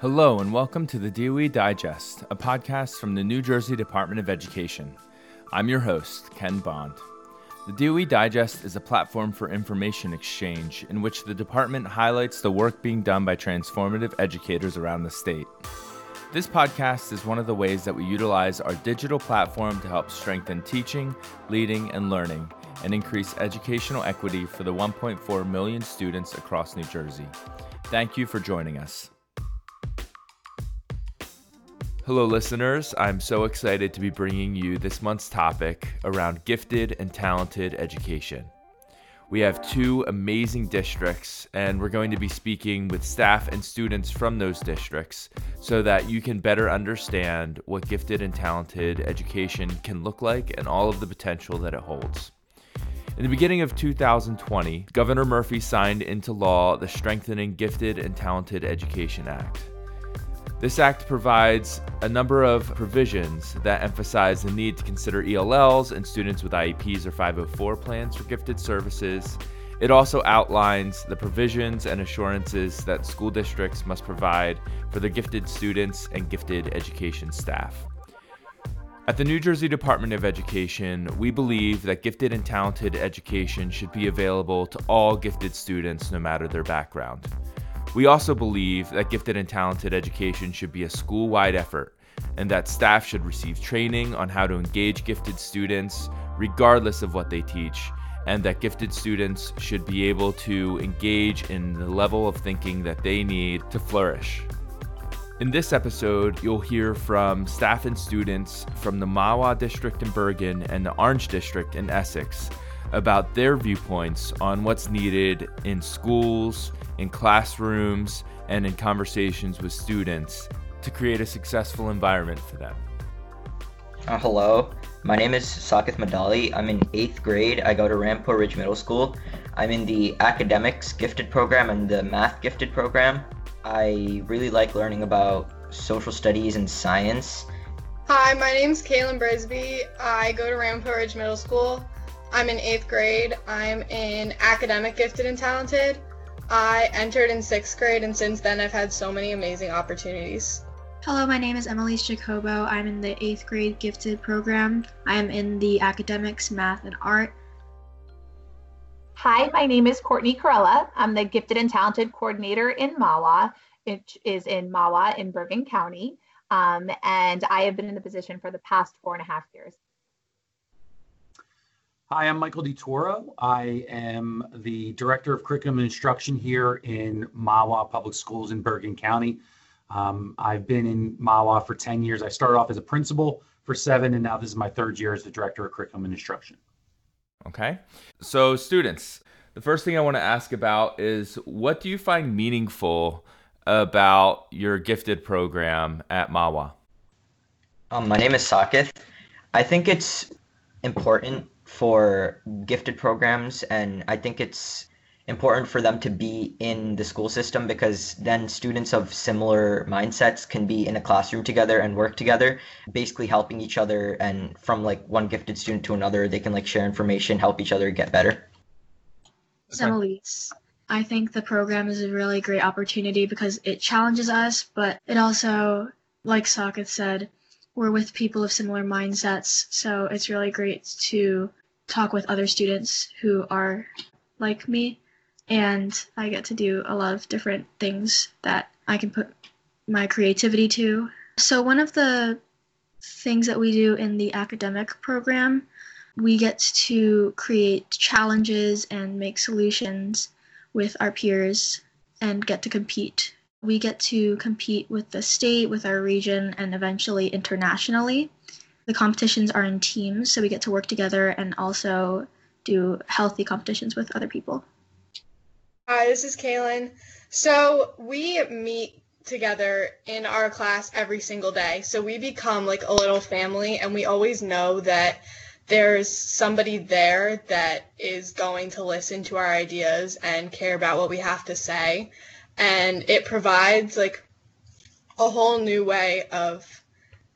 Hello, and welcome to the DOE Digest, a podcast from the New Jersey Department of Education. I'm your host, Ken Bond. The DOE Digest is a platform for information exchange in which the department highlights the work being done by transformative educators around the state. This podcast is one of the ways that we utilize our digital platform to help strengthen teaching, leading, and learning and increase educational equity for the 1.4 million students across New Jersey. Thank you for joining us. Hello, listeners. I'm so excited to be bringing you this month's topic around gifted and talented education. We have two amazing districts, and we're going to be speaking with staff and students from those districts so that you can better understand what gifted and talented education can look like and all of the potential that it holds. In the beginning of 2020, Governor Murphy signed into law the Strengthening Gifted and Talented Education Act. This act provides a number of provisions that emphasize the need to consider ELLs and students with IEPs or 504 plans for gifted services. It also outlines the provisions and assurances that school districts must provide for their gifted students and gifted education staff. At the New Jersey Department of Education, we believe that gifted and talented education should be available to all gifted students no matter their background. We also believe that gifted and talented education should be a school wide effort and that staff should receive training on how to engage gifted students regardless of what they teach, and that gifted students should be able to engage in the level of thinking that they need to flourish. In this episode, you'll hear from staff and students from the Mahwah District in Bergen and the Orange District in Essex about their viewpoints on what's needed in schools, in classrooms, and in conversations with students to create a successful environment for them. Uh, hello, my name is Sakith Madali. I'm in eighth grade. I go to Ramapo Ridge Middle School. I'm in the academics gifted program and the math gifted program. I really like learning about social studies and science. Hi, my name's Kaylin Brisby. I go to Ramapo Ridge Middle School. I'm in eighth grade. I'm in academic gifted and talented. I entered in sixth grade, and since then, I've had so many amazing opportunities. Hello, my name is Emmylise Jacobo. I'm in the eighth grade gifted program. I am in the academics, math, and art. Hi, my name is Courtney Corella. I'm the gifted and talented coordinator in Mahwah, which is in Mahwah in Bergen County. Um, and I have been in the position for the past four and a half years. Hi, I'm Michael DiToro. I am the Director of Curriculum and Instruction here in Mahwah Public Schools in Bergen County. Um, I've been in Mahwah for 10 years. I started off as a principal for seven, and now this is my third year as the Director of Curriculum and Instruction. Okay. So, students, the first thing I want to ask about is what do you find meaningful about your gifted program at Mahwah? Um, my name is Sakith. I think it's important for gifted programs, and I think it's important for them to be in the school system because then students of similar mindsets can be in a classroom together and work together basically helping each other and from like one gifted student to another they can like share information help each other get better Elise. I think the program is a really great opportunity because it challenges us, but it also, like Sakith said, we're with people of similar mindsets, so it's really great to talk with other students who are like me and I get to do a lot of different things that I can put my creativity to. So, one of the things that we do in the academic program, we get to create challenges and make solutions with our peers and get to compete. We get to compete with the state, with our region, and eventually internationally. The competitions are in teams, so we get to work together and also do healthy competitions with other people. Hi, this is Kaylin. So we meet together in our class every single day. So we become like a little family, and we always know that there's somebody there that is going to listen to our ideas and care about what we have to say. And it provides like a whole new way of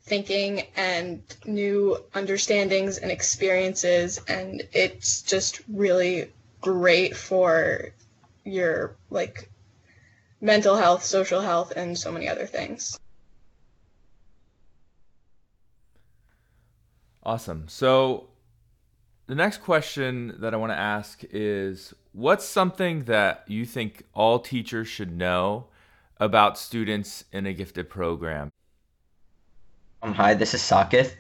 thinking and new understandings and experiences. And it's just really great for your like mental health, social health, and so many other things. Awesome. So, the next question that I want to ask is what's something that you think all teachers should know about students in a gifted program? Um, hi, this is Sakith.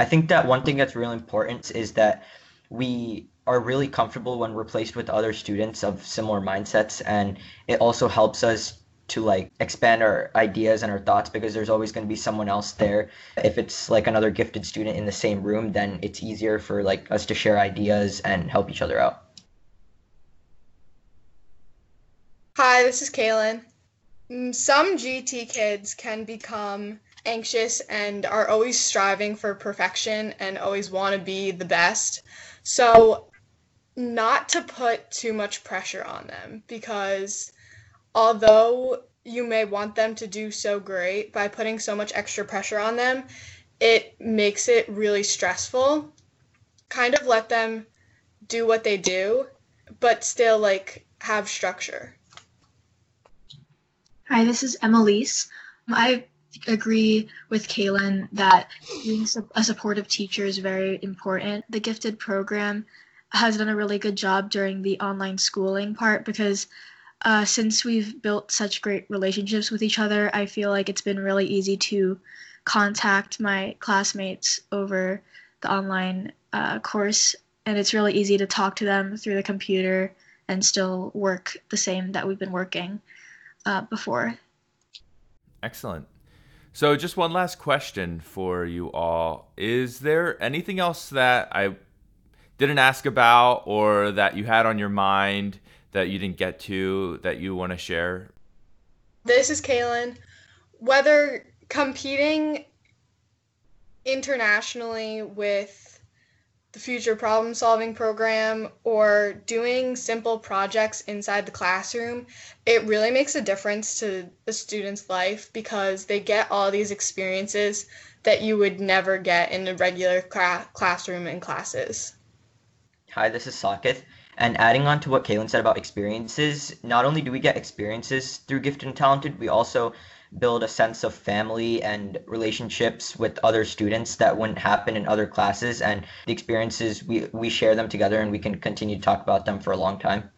I think that one thing that's really important is that we are really comfortable when we're placed with other students of similar mindsets and it also helps us to like expand our ideas and our thoughts because there's always going to be someone else there if it's like another gifted student in the same room then it's easier for like us to share ideas and help each other out hi this is kaylin mm, some gt kids can become anxious and are always striving for perfection and always want to be the best so not to put too much pressure on them because although you may want them to do so great by putting so much extra pressure on them, it makes it really stressful. Kind of let them do what they do, but still like have structure. Hi, this is Emmylise. I agree with Kaylin that being a supportive teacher is very important. The gifted program has done a really good job during the online schooling part because uh, since we've built such great relationships with each other, I feel like it's been really easy to contact my classmates over the online uh, course, and it's really easy to talk to them through the computer and still work the same that we've been working uh, before. Excellent. So, just one last question for you all. Is there anything else that I didn't ask about or that you had on your mind that you didn't get to that you want to share? This is Kaylin. Whether competing internationally with the future problem solving program or doing simple projects inside the classroom, it really makes a difference to the student's life because they get all these experiences that you would never get in a regular cl- classroom and classes. Hi, this is Sakith. And adding on to what Kaylin said about experiences, not only do we get experiences through Gifted and Talented, we also build a sense of family and relationships with other students that wouldn't happen in other classes. And the experiences, we, we share them together and we can continue to talk about them for a long time.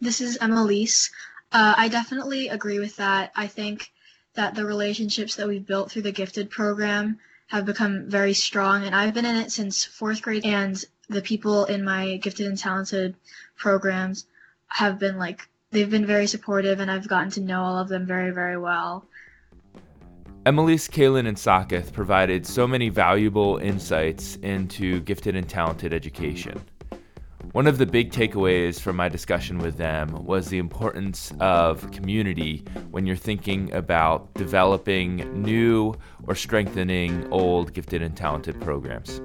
This is Emmylise. Uh, I definitely agree with that. I think that the relationships that we've built through the Gifted program have become very strong, and I've been in it since fourth grade. And the people in my gifted and talented programs have been like they've been very supportive and I've gotten to know all of them very, very well. Emmylise, Kaylin, and Sakith provided so many valuable insights into gifted and talented education. One of the big takeaways from my discussion with them was the importance of community when you're thinking about developing new or strengthening old gifted and talented programs.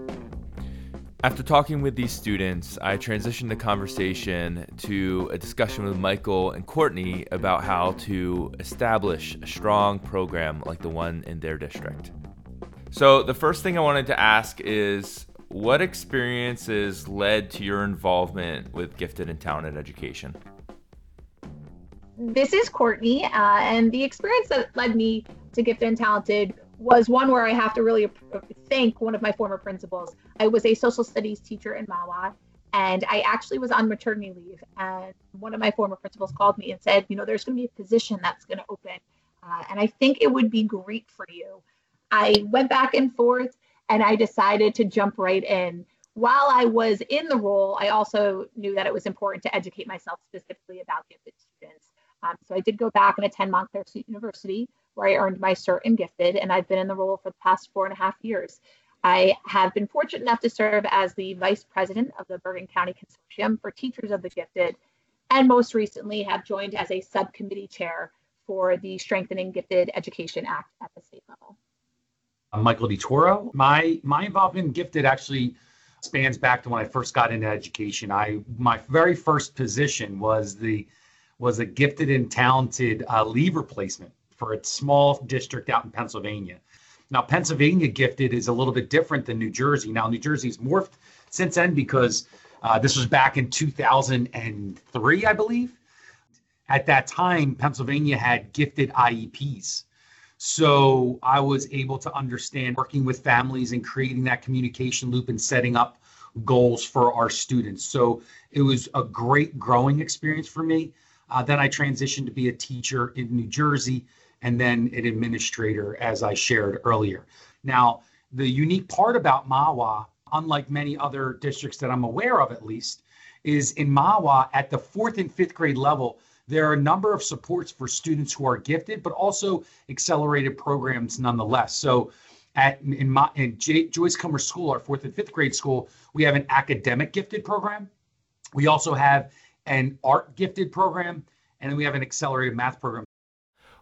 After talking with these students, I transitioned the conversation to a discussion with Michael and Courtney about how to establish a strong program like the one in their district. So, the first thing I wanted to ask is what experiences led to your involvement with gifted and talented education? This is Courtney, uh, and the experience that led me to gifted and talented was one where I have to really thank one of my former principals. I was a social studies teacher in Mahwah, and I actually was on maternity leave. And one of my former principals called me and said, you know, there's going to be a position that's going to open, uh, and I think it would be great for you. I went back and forth, and I decided to jump right in. While I was in the role, I also knew that it was important to educate myself specifically about students. Um, so I did go back and attend Montclair State University, where I earned my cert in gifted, and I've been in the role for the past four and a half years. I have been fortunate enough to serve as the vice president of the Bergen County Consortium for Teachers of the Gifted, and most recently have joined as a subcommittee chair for the Strengthening Gifted Education Act at the state level. I'm Michael DiToro. My my involvement in Gifted actually spans back to when I first got into education. I my very first position was the was a gifted and talented uh, leave replacement for a small district out in Pennsylvania. Now, Pennsylvania gifted is a little bit different than New Jersey. Now, New Jersey's morphed since then because uh, this was back in 2003, I believe. at that time, Pennsylvania had gifted IEPs. So I was able to understand working with families and creating that communication loop and setting up goals for our students. So it was a great growing experience for me. Uh, then I transitioned to be a teacher in New Jersey and then an administrator, as I shared earlier. Now, the unique part about Mahwah, unlike many other districts that I'm aware of at least, is in Mahwah at the fourth and fifth grade level, there are a number of supports for students who are gifted, but also accelerated programs nonetheless. So at in, my, in J, Joyce Kilmer School, our fourth and fifth grade school, we have an academic gifted program. We also have an art gifted program, and then we have an accelerated math program.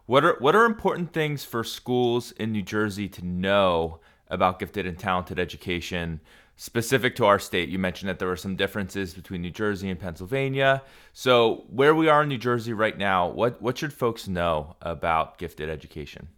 What are what are important things for schools in New Jersey to know about gifted and talented education specific to our state? You mentioned that there were some differences between New Jersey and Pennsylvania. So, where we are in New Jersey right now, what what should folks know about gifted education?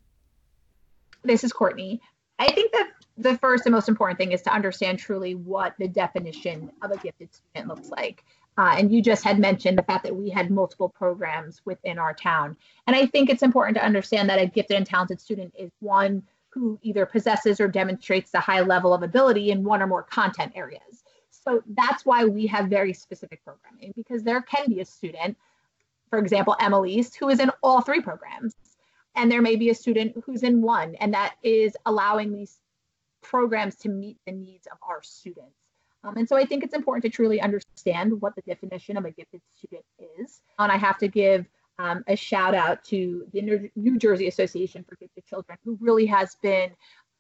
This is Courtney. I think that the first and most important thing is to understand truly what the definition of a gifted student looks like. Uh, and you just had mentioned the fact that we had multiple programs within our town. And I think it's important to understand that a gifted and talented student is one who either possesses or demonstrates a high level of ability in one or more content areas. So that's why we have very specific programming because there can be a student, for example, Emmylise, who is in all three programs. And there may be a student who's in one, and that is allowing these programs to meet the needs of our students. Um, and so I think it's important to truly understand what the definition of a gifted student is. And I have to give um, a shout out to the New Jersey Association for Gifted Children, who really has been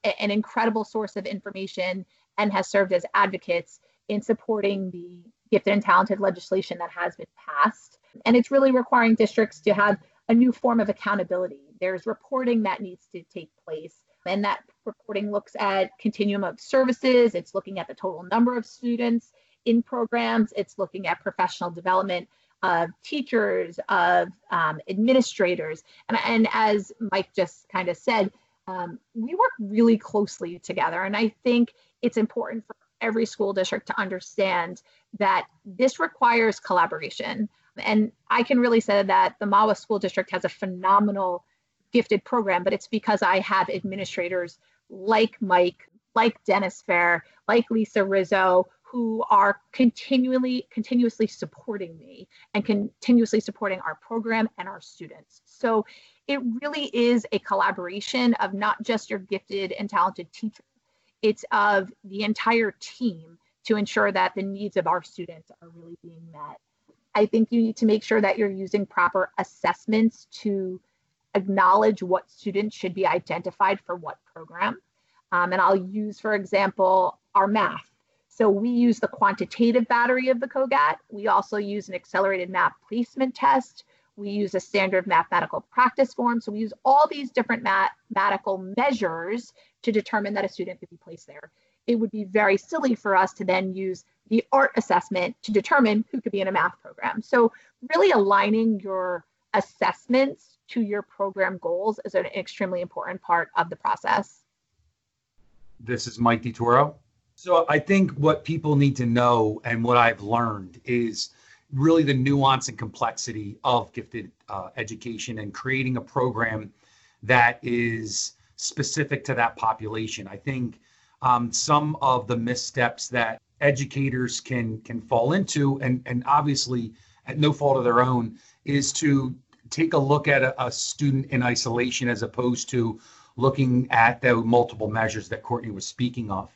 a- an incredible source of information and has served as advocates in supporting the gifted and talented legislation that has been passed. And it's really requiring districts to have a new form of accountability. There's reporting that needs to take place and that reporting looks at continuum of services, it's looking at the total number of students in programs, it's looking at professional development of teachers, of um, administrators. And, and as Mike just kind of said, um, we work really closely together. And I think it's important for every school district to understand that this requires collaboration. And I can really say that the Mahwah School District has a phenomenal gifted program, but it's because I have administrators like Mike, like Dennis Fair, like Lisa Rizzo, who are continually continuously supporting me and continuously supporting our program and our students. So it really is a collaboration of not just your gifted and talented teacher, it's of the entire team to ensure that the needs of our students are really being met. I think you need to make sure that you're using proper assessments to acknowledge what students should be identified for what program. Um, and I'll use, for example, our math. So we use the quantitative battery of the COGAT. We also use an accelerated map placement test. We use a standard mathematical practice form. So we use all these different mathematical measures to determine that a student could be placed there. It would be very silly for us to then use the art assessment to determine who could be in a math program. So really aligning your assessments to your program goals is an extremely important part of the process. This is Mike DiToro. So I think what people need to know and what I've learned is really the nuance and complexity of gifted uh, education and creating a program that is specific to that population. I think um, some of the missteps that educators can can fall into, and and obviously at no fault of their own, is to take a look at a, a student in isolation as opposed to looking at the multiple measures that Courtney was speaking of.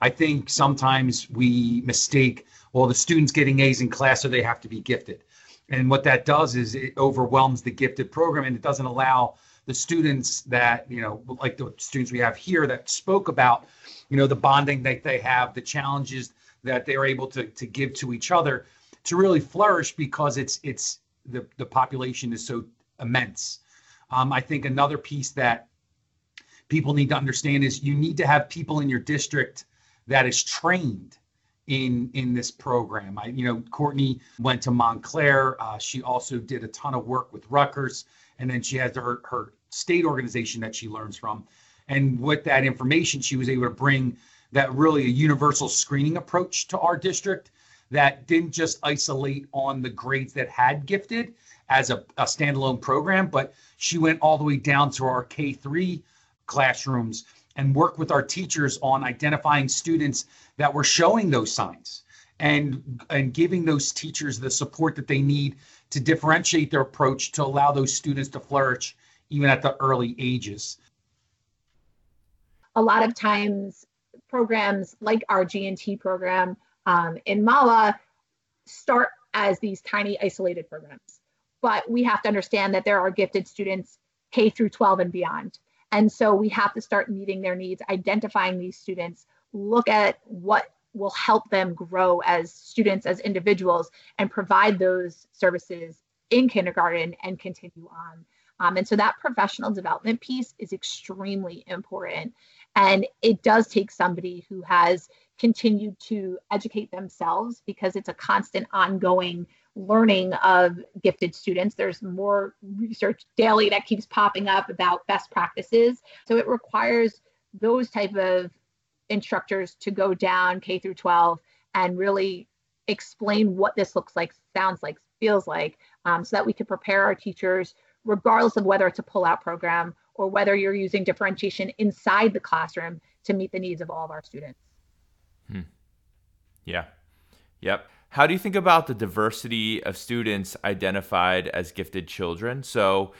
I think sometimes we mistake, well, the student's getting A's in class, so they have to be gifted. And what that does is it overwhelms the gifted program and it doesn't allow the students that, you know, like the students we have here that spoke about, you know, the bonding that they have, the challenges that they're able to, to give to each other to really flourish because it's it's the, the population is so immense. Um, I think another piece that people need to understand is you need to have people in your district that is trained in in this program. I, you know, Courtney went to Montclair. Uh, she also did a ton of work with Rutgers, and then she has her her state organization that she learns from. And with that information, she was able to bring that really a universal screening approach to our district that didn't just isolate on the grades that had gifted as a, a standalone program, but she went all the way down to our K3 classrooms and worked with our teachers on identifying students that were showing those signs and and giving those teachers the support that they need to differentiate their approach to allow those students to flourish even at the early ages. A lot of times programs like our G&T program um, in Mahwah start as these tiny isolated programs. But we have to understand that there are gifted students K through 12 and beyond. And so we have to start meeting their needs, identifying these students, look at what will help them grow as students, as individuals, and provide those services in kindergarten and continue on. Um, and so that professional development piece is extremely important. And it does take somebody who has continued to educate themselves because it's a constant ongoing learning of gifted students. There's more research daily that keeps popping up about best practices. So it requires those type of instructors to go down K through 12 and really explain what this looks like, sounds like, feels like, um, so that we can prepare our teachers, regardless of whether it's a pull-out program or whether you're using differentiation inside the classroom to meet the needs of all of our students. Hmm. Yeah. Yep. How do you think about the diversity of students identified as gifted children? So,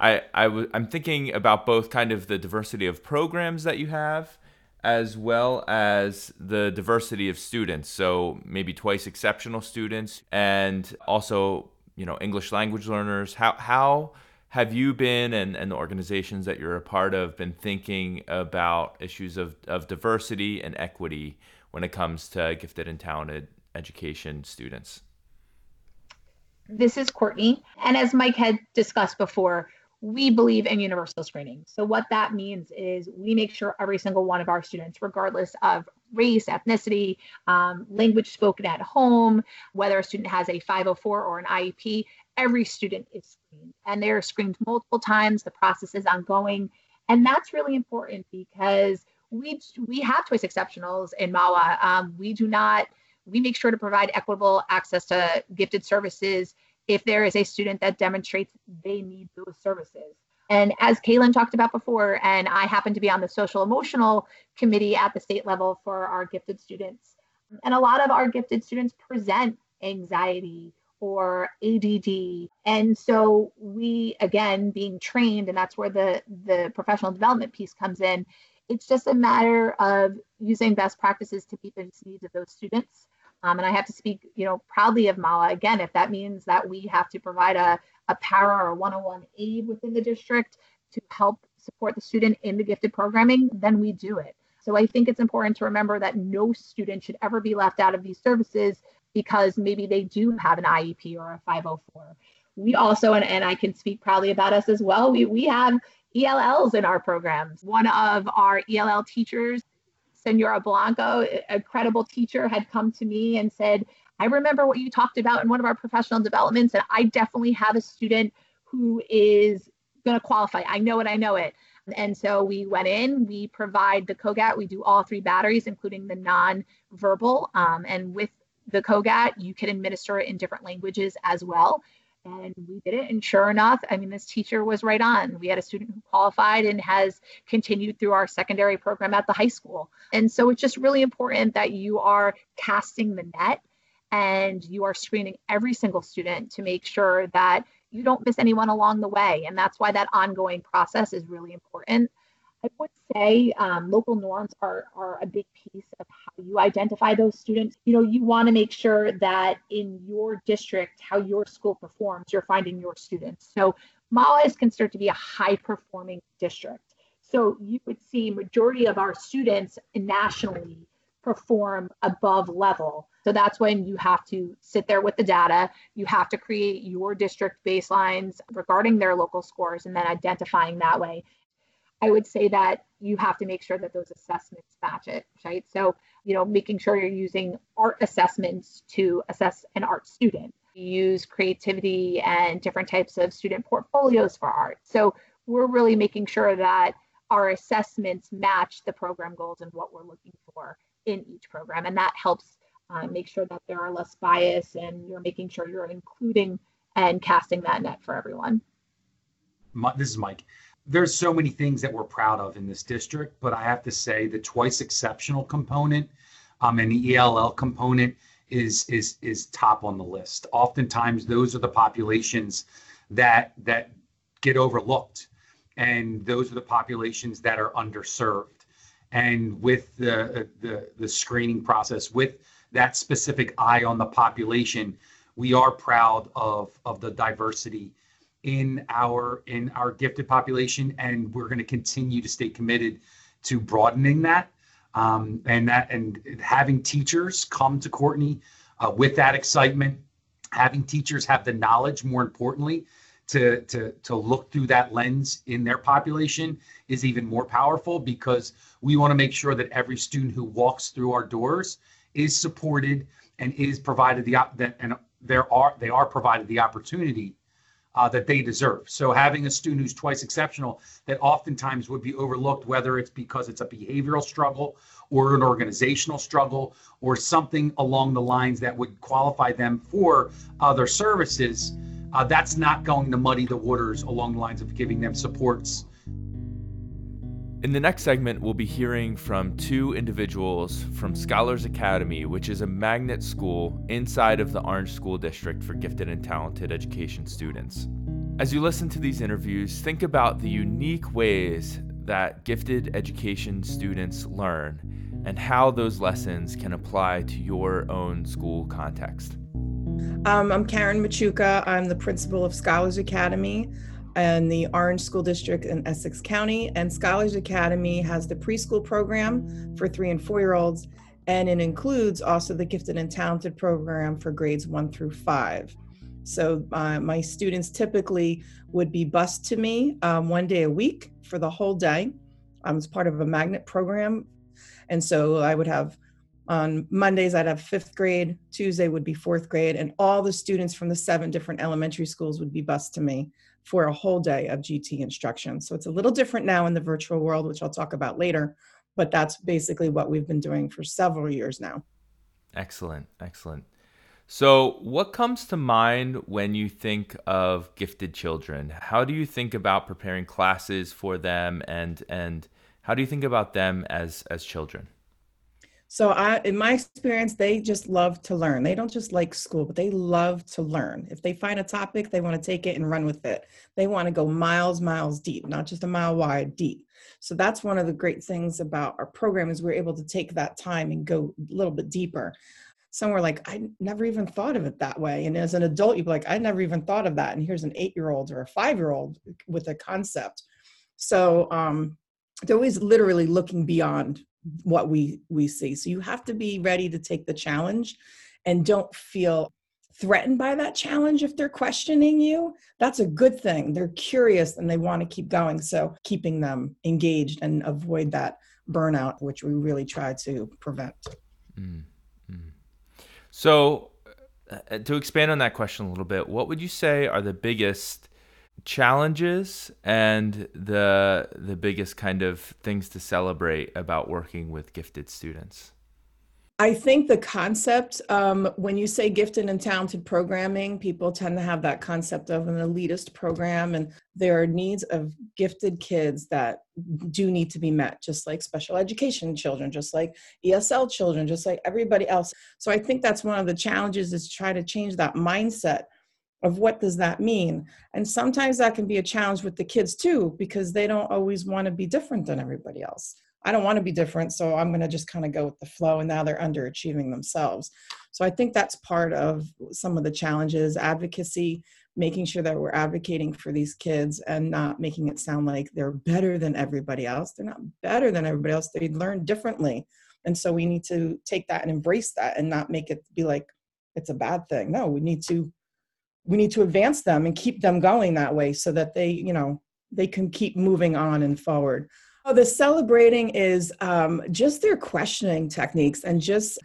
I, I w- I'm thinking about both kind of the diversity of programs that you have as well as the diversity of students. So maybe twice exceptional students and also, you know, English language learners. How how have you been and, and the organizations that you're a part of been thinking about issues of, of diversity and equity when it comes to gifted and talented education students? This is Courtney. And as Mike had discussed before, we believe in universal screening. So, what that means is we make sure every single one of our students, regardless of race, ethnicity, um, language spoken at home, whether a student has a 504 or an IEP, every student is screened. And they're screened multiple times. The process is ongoing. And that's really important because we, we have twice exceptionals in Mahwah. Um, we do not, we make sure to provide equitable access to gifted services if there is a student that demonstrates they need those services. And as Kaylin talked about before, and I happen to be on the social emotional committee at the state level for our gifted students. And a lot of our gifted students present anxiety or ADD. And so we, again, being trained, and that's where the, the professional development piece comes in. It's just a matter of using best practices to meet the needs of those students um, and I have to speak, you know, proudly of Mahwah Again, if that means that we have to provide a, a para or one-on-one aid within the district to help support the student in the gifted programming, then we do it. So I think it's important to remember that no student should ever be left out of these services because maybe they do have an IEP or a 504. We also, and, and I can speak proudly about us as well, we, we have ELLs in our programs. One of our ELL teachers Senora Blanco, a credible teacher, had come to me and said, I remember what you talked about in one of our professional developments, and I definitely have a student who is going to qualify. I know it, I know it. And so we went in, we provide the COGAT, we do all three batteries, including the non-verbal. Um, and with the COGAT, you can administer it in different languages as well. And we did it and sure enough i mean this teacher was right on. We had a student who qualified and has continued through our secondary program at the high school. And so it's just really important that you are casting the net and you are screening every single student to make sure that you don't miss anyone along the way. And that's why that ongoing process is really important I would say um, local norms are, are a big piece of how you identify those students. You know, you want to make sure that in your district, how your school performs, you're finding your students. So Mahwah is considered to be a high performing district. So you would see majority of our students nationally perform above level. So that's when you have to sit there with the data. You have to create your district baselines regarding their local scores and then identifying that way. I would say that you have to make sure that those assessments match it, right? So, you know, making sure you're using art assessments to assess an art student. Use creativity and different types of student portfolios for art. So, we're really making sure that our assessments match the program goals and what we're looking for in each program. And that helps uh, make sure that there are less bias and you're making sure you're including and casting that net for everyone. This is Mike. There's so many things that we're proud of in this district, but I have to say the twice exceptional component um, and the ELL component is is is top on the list. Oftentimes, those are the populations that that get overlooked, and those are the populations that are underserved. And with the the the screening process, with that specific eye on the population, we are proud of of the diversity in our in our gifted population, and we're going to continue to stay committed to broadening that. Um, and that and having teachers come to Courtney uh, with that excitement, having teachers have the knowledge, more importantly, to to to look through that lens in their population is even more powerful because we want to make sure that every student who walks through our doors is supported and is provided the op- that and there are they are provided the opportunity uh, that they deserve. So having a student who's twice exceptional that oftentimes would be overlooked, whether it's because it's a behavioral struggle or an organizational struggle or something along the lines that would qualify them for other services, uh, that's not going to muddy the waters along the lines of giving them supports in the next segment, we'll be hearing from two individuals from Scholars Academy, which is a magnet school inside of the Orange School District for gifted and talented education students. As you listen to these interviews, think about the unique ways that gifted education students learn and how those lessons can apply to your own school context. Um, I'm Karen Machuca. I'm the principal of Scholars Academy and the Orange School District in Essex County. And Scholars Academy has the preschool program for three and four year olds, and it includes also the Gifted and Talented program for grades one through five. So uh, my students typically would be bused to me um, one day a week for the whole day. I was part of a magnet program. And so I would have on Mondays, I'd have fifth grade, Tuesday would be fourth grade, and all the students from the seven different elementary schools would be bused to me for a whole day of GT instruction. So it's a little different now in the virtual world, which I'll talk about later, but that's basically what we've been doing for several years now. Excellent, excellent. So, what comes to mind when you think of gifted children? How do you think about preparing classes for them and and how do you think about them as as children? So I in my experience they just love to learn. They don't just like school, but they love to learn. If they find a topic, they want to take it and run with it. They want to go miles miles deep, not just a mile wide, deep. So that's one of the great things about our program is we're able to take that time and go a little bit deeper. Some were like, I never even thought of it that way. And as an adult, you'd be like, I never even thought of that. And here's an eight year old or a five year old with a concept. So um, they're always literally looking beyond what we we see. So you have to be ready to take the challenge and don't feel threatened by that challenge if they're questioning you. That's a good thing. They're curious and they want to keep going. So keeping them engaged and avoid that burnout which we really try to prevent. Mm-hmm. so uh, to expand on that question a little bit what would you say are the biggest challenges and the the biggest kind of things to celebrate about working with gifted students? I think the concept, um, when you say gifted and talented programming, people tend to have that concept of an elitist program, and there are needs of gifted kids that do need to be met, just like special education children, just like ESL children, just like everybody else. So I think that's one of the challenges is to try to change that mindset of what does that mean? And sometimes that can be a challenge with the kids too because they don't always want to be different than everybody else. I don't want to be different so i'm going to just kind of go with the flow and now they're underachieving themselves. So i think that's part of some of the challenges advocacy making sure that we're advocating for these kids and not making it sound like they're better than everybody else. They're not better than everybody else they learn differently. And so we need to take that and embrace that and not make it be like it's a bad thing. No we need to we need to advance them and keep them going that way so that they you know they can keep moving on and forward. Oh, the celebrating is um, just their questioning techniques and just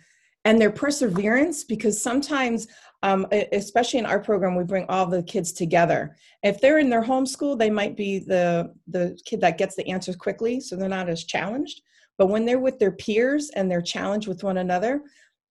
and their perseverance because sometimes um, especially in our program we bring all the kids together. If they're in their home school they might be the the kid that gets the answers quickly so they're not as challenged. But when they're with their peers and they're challenged with one another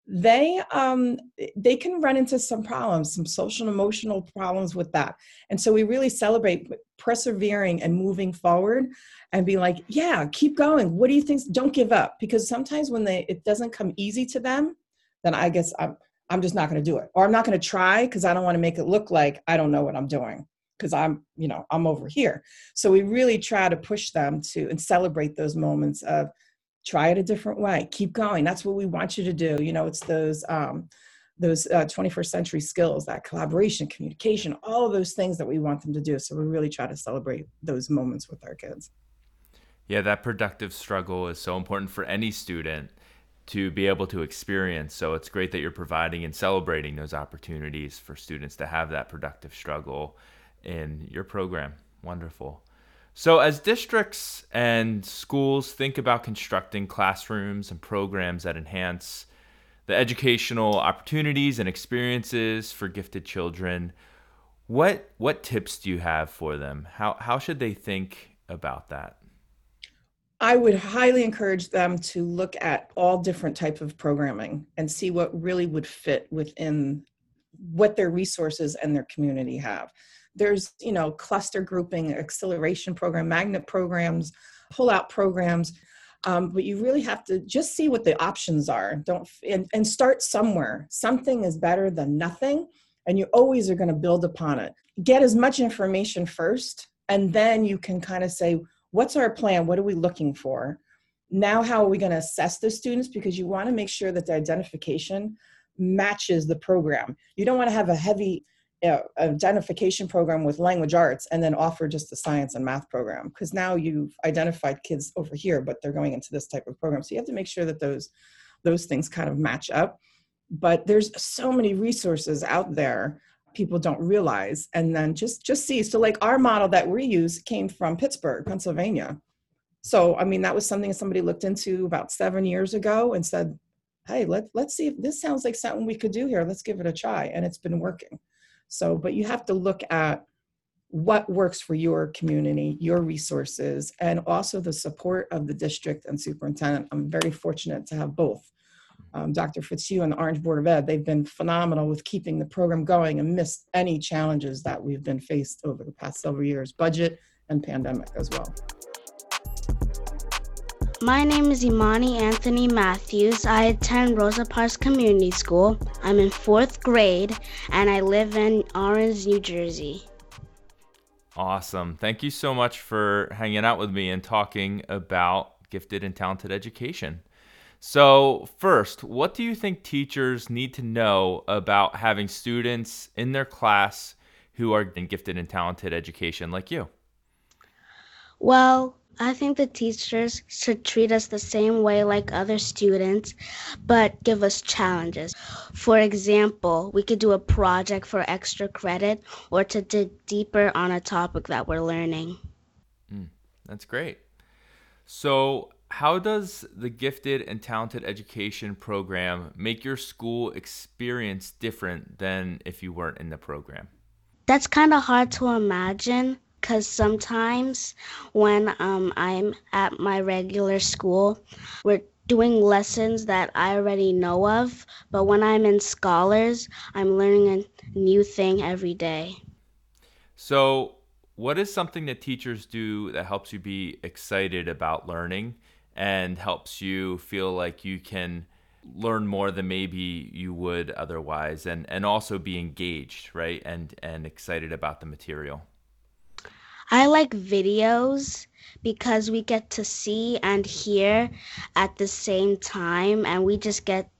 they um they can run into some problems some social emotional problems with that. And so we really celebrate persevering and moving forward and be like yeah keep going. What do you think? Don't give up. Because sometimes when they it doesn't come easy to them then i guess i'm i'm just not going to do it. Or i'm not going to try because i don't want to make it look like i don't know what i'm doing because i'm you know i'm over here. So we really try to push them to and celebrate those moments of try it a different way keep going. That's what we want you to do you know it's those um, those uh, 21st century skills that collaboration communication all of those things that we want them to do. So we really try to celebrate those moments with our kids. Yeah that productive struggle is so important for any student to be able to experience. So it's great that you're providing and celebrating those opportunities for students to have that productive struggle in your program. Wonderful so, as districts and schools think about constructing classrooms and programs that enhance the educational opportunities and experiences for gifted children, what what tips do you have for them? How how should they think about that? I would highly encourage them to look at all different type of programming and see what really would fit within what their resources and their community have there's you know cluster grouping acceleration program magnet programs pull out programs um, but you really have to just see what the options are. Don't and, and start somewhere. Something is better than nothing and you always are going to build upon it. Get as much information first and then you can kind of say what's our plan? What are we looking for? Now how are we going to assess the students? Because you want to make sure that the identification matches the program. You don't want to have a heavy identification program with language arts and then offer just the science and math program. Because now you've identified kids over here but they're going into this type of program. So you have to make sure that those those things kind of match up. But there's so many resources out there people don't realize. And then just just see. So like our model that we use came from pittsburgh pennsylvania. So i mean that was something somebody looked into about seven years ago and said hey let, let's see if this sounds like something we could do here. Let's give it a try. And it's been working so, but you have to look at what works for your community, your resources, and also the support of the district and superintendent. I'm very fortunate to have both. Um, Dr. Fitzhugh and the Orange Board of Ed, they've been phenomenal with keeping the program going and missed any challenges that we've been faced over the past several years, budget and pandemic as well. My name is Imani Anthony Matthews. I attend Rosa Parks Community School. I'm in fourth grade and I live in Orange, New Jersey. Awesome. Thank you so much for hanging out with me and talking about gifted and talented education. So, first, what do you think teachers need to know about having students in their class who are in gifted and talented education like you? Well, I think the teachers should treat us the same way like other students, but give us challenges. For example, we could do a project for extra credit or to dig deeper on a topic that we're learning. Mm, that's great. So, how does the gifted and talented education program make your school experience different than if you weren't in the program? That's kind of hard to imagine because sometimes when um, I'm at my regular school, we're doing lessons that I already know of, but when I'm in Scholars, I'm learning a new thing every day. So, what is something that teachers do that helps you be excited about learning and helps you feel like you can learn more than maybe you would otherwise and and also be engaged, right? And and excited about the material? I like videos because we get to see and hear at the same time, and we just get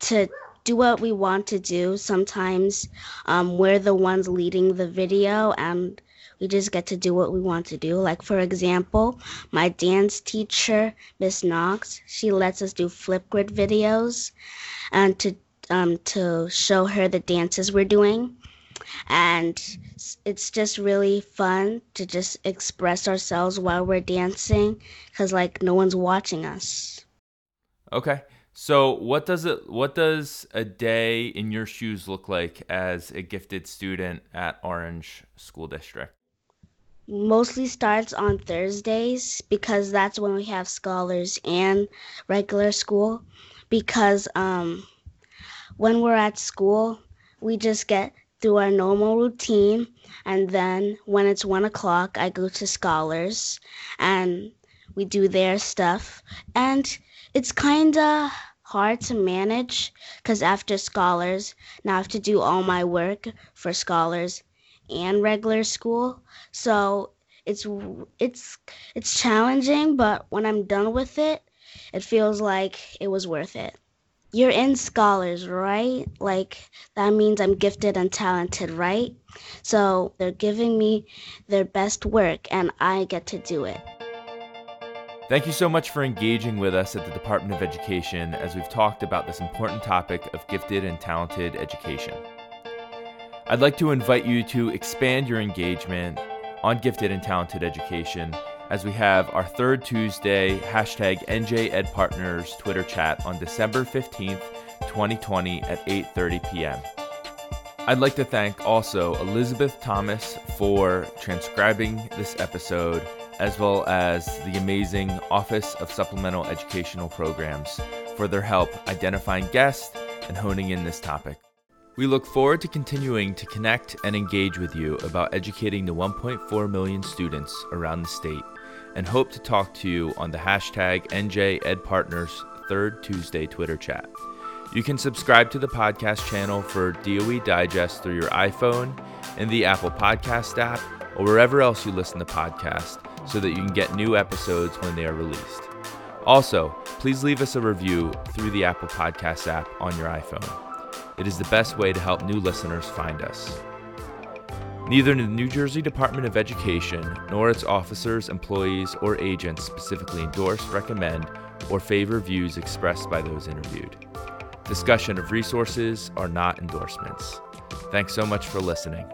to do what we want to do. Sometimes um, we're the ones leading the video, and we just get to do what we want to do. Like, for example, my dance teacher, Miss Knox, she lets us do Flipgrid videos and to um, to show her the dances we're doing and it's just really fun to just express ourselves while we're dancing because like no one's watching us. Okay so what does it what does a day in your shoes look like as a gifted student at orange school district? Mostly starts on thursdays because that's when we have scholars and regular school. Because um when we're at school, we just get through our normal routine. And then when it's one o'clock, I go to Scholars and we do their stuff. And it's kind of hard to manage because after Scholars, now I have to do all my work for Scholars and regular school. So it's it's it's challenging, but when I'm done with it, it feels like it was worth it. You're in scholars, right? Like that means I'm gifted and talented, right? So they're giving me their best work and I get to do it. Thank you so much for engaging with us at the Department of Education as we've talked about this important topic of gifted and talented education. I'd like to invite you to expand your engagement on gifted and talented education as we have our third Tuesday hashtag NJEdPartners Twitter chat on December 15th, 2020 at 8.30 p.m. I'd like to thank also Elizabeth Thomas for transcribing this episode, as well as the amazing Office of Supplemental Educational Programs for their help identifying guests and honing in this topic. We look forward to continuing to connect and engage with you about educating the 1.4 million students around the state and hope to talk to you on the hashtag NJEdPartners third Tuesday Twitter chat. You can subscribe to the podcast channel for DOE Digest through your iPhone in the Apple Podcast app or wherever else you listen to podcasts so that you can get new episodes when they are released. Also, please leave us a review through the Apple Podcast app on your iPhone. It is the best way to help new listeners find us. Neither the New Jersey Department of Education nor its officers, employees, or agents specifically endorse, recommend, or favor views expressed by those interviewed. Discussion of resources are not endorsements. Thanks so much for listening.